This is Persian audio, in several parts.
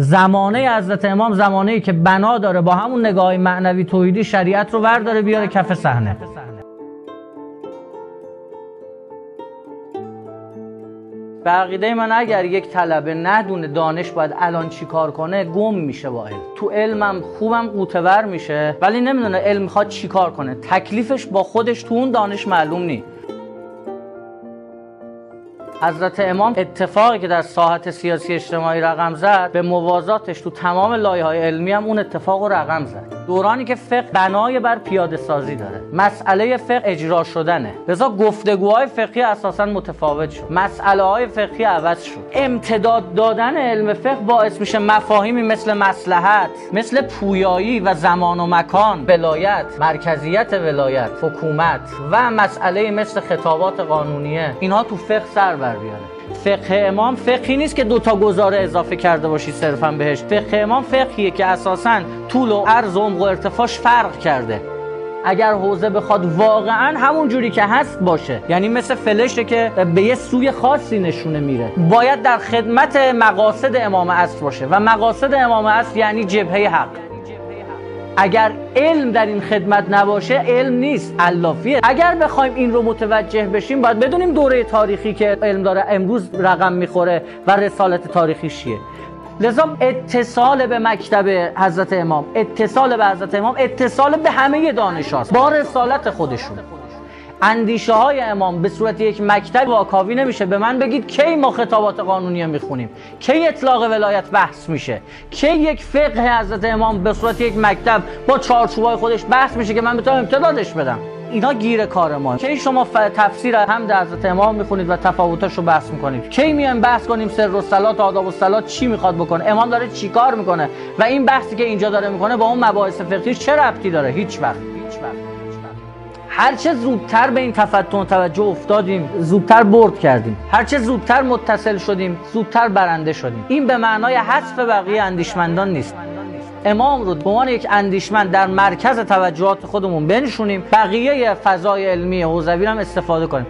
زمانه حضرت امام زمانه ای که بنا داره با همون نگاه معنوی توحیدی شریعت رو ورداره بیاره کف صحنه. به عقیده من اگر یک طلبه ندونه دانش باید الان چی کار کنه گم میشه با علم. تو علمم خوبم قوتور میشه ولی نمی‌دونه علم می‌خواد چی کار کنه. تکلیفش با خودش تو اون دانش معلوم نیست حضرت امام اتفاقی که در ساحت سیاسی اجتماعی رقم زد به موازاتش تو تمام لایه های علمی هم اون اتفاق رقم زد. دورانی که فقه بنای بر پیاده سازی داره. مسئله فقه اجرا شدنه. لذا گفتگوهای فقهی اساسا متفاوت شد. مسئله های فقهی عوض شد. امتداد دادن علم فقه باعث میشه مفاهیمی مثل مسلحت مثل پویایی و زمان و مکان ولایت مرکزیت ولایت حکومت و مسئله مثل خطابات قانونیه اینها تو فقه سر بر بیاره. فقه امام فقهی نیست که دوتا گزاره اضافه کرده باشی صرفا بهش. فقه امام فقهیه که اساسا طول و عرض و عمق و ارتفاعش فرق کرده. اگر حوزه بخواد واقعا همون جوری که هست باشه. یعنی مثل فلشه که به یه سوی خاصی نشونه میره. باید در خدمت مقاصد امام اصر باشه. و مقاصد امام اصر یعنی جبهه حق. اگر علم در این خدمت نباشه علم نیست علافیه. اگر بخوایم این رو متوجه بشیم باید بدونیم دوره تاریخی که علم داره امروز رقم می‌خوره و رسالت تاریخی چیه. لذا اتصال به مکتب حضرت امام اتصال به حضرت امام اتصال به همه دانش هاست با رسالت خودشون. اندیشه های امام به صورت یک مکتب واکاوی نمیشه. به من بگید کی ما خطابات قانونی می‌خونیم؟ کی اطلاق ولایت بحث میشه؟ کی یک فقه حضرت امام به صورت یک مکتب با چارچوبای خودش بحث میشه که من بتونم امتدادش بدم؟ اینا گیر کار ما. کی شما تفسیر هم در حضرت امام می‌خونید و تفاوتاش رو بحث می‌کنید؟ کی میایم بحث کنیم سر و صلات آداب و صلات چی می‌خواد بکنه؟ امام داره چیکار می‌کنه؟ و این بحثی که اینجا داره می‌کنه با اون مباحث فقهی چه ربطی داره؟ هیچ وقت. هرچه زودتر به این تفتن توجه افتادیم زودتر برد کردیم. هرچه زودتر متصل شدیم زودتر برنده شدیم. این به معنای حذف بقیه اندیشمندان نیست. امام رو به عنوان یک اندیشمند در مرکز توجهات خودمون بنشونیم بقیه فضای علمی حوزوی هم استفاده کنیم.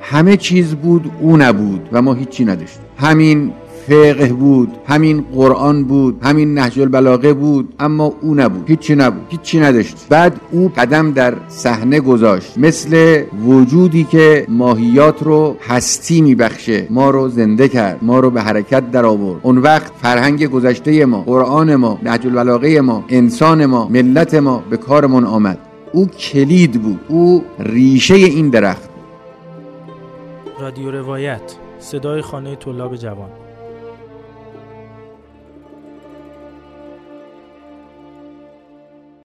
همه چیز بود او نبود و ما هیچی نداشتیم. همین فقه بود همین قرآن بود همین نهج البلاغه بود اما او نبود هیچی نبود هیچی نداشت. بعد او قدم در صحنه گذاشت مثل وجودی که ماهیات رو هستی میبخشه ما رو زنده کرد ما رو به حرکت در آورد. اون وقت فرهنگ گذشته ما قرآن ما نهج البلاغه ما انسان ما ملت ما به کارمون آمد. او کلید بود او ریشه این درخت رادیو روایت صدای خانه طلاب جوان.